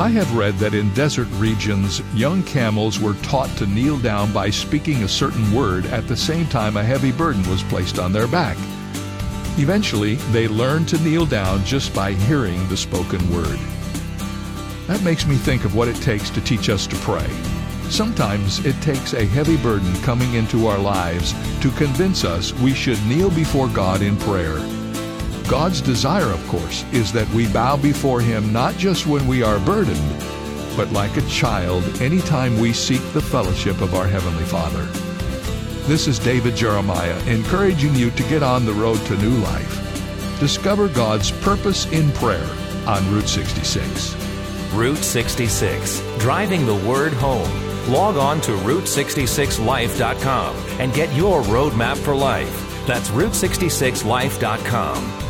I have read that in desert regions, young camels were taught to kneel down by speaking a certain word at the same time a heavy burden was placed on their back. Eventually, they learned to kneel down just by hearing the spoken word. That makes me think of what it takes to teach us to pray. Sometimes it takes a heavy burden coming into our lives to convince us we should kneel before God in prayer. God's desire, of course, is that we bow before Him not just when we are burdened, but like a child anytime we seek the fellowship of our Heavenly Father. This is David Jeremiah encouraging you to get on the road to new life. Discover God's purpose in prayer on Route 66. Route 66, driving the word home. Log on to Route66Life.com and get your roadmap for life. That's Route66Life.com.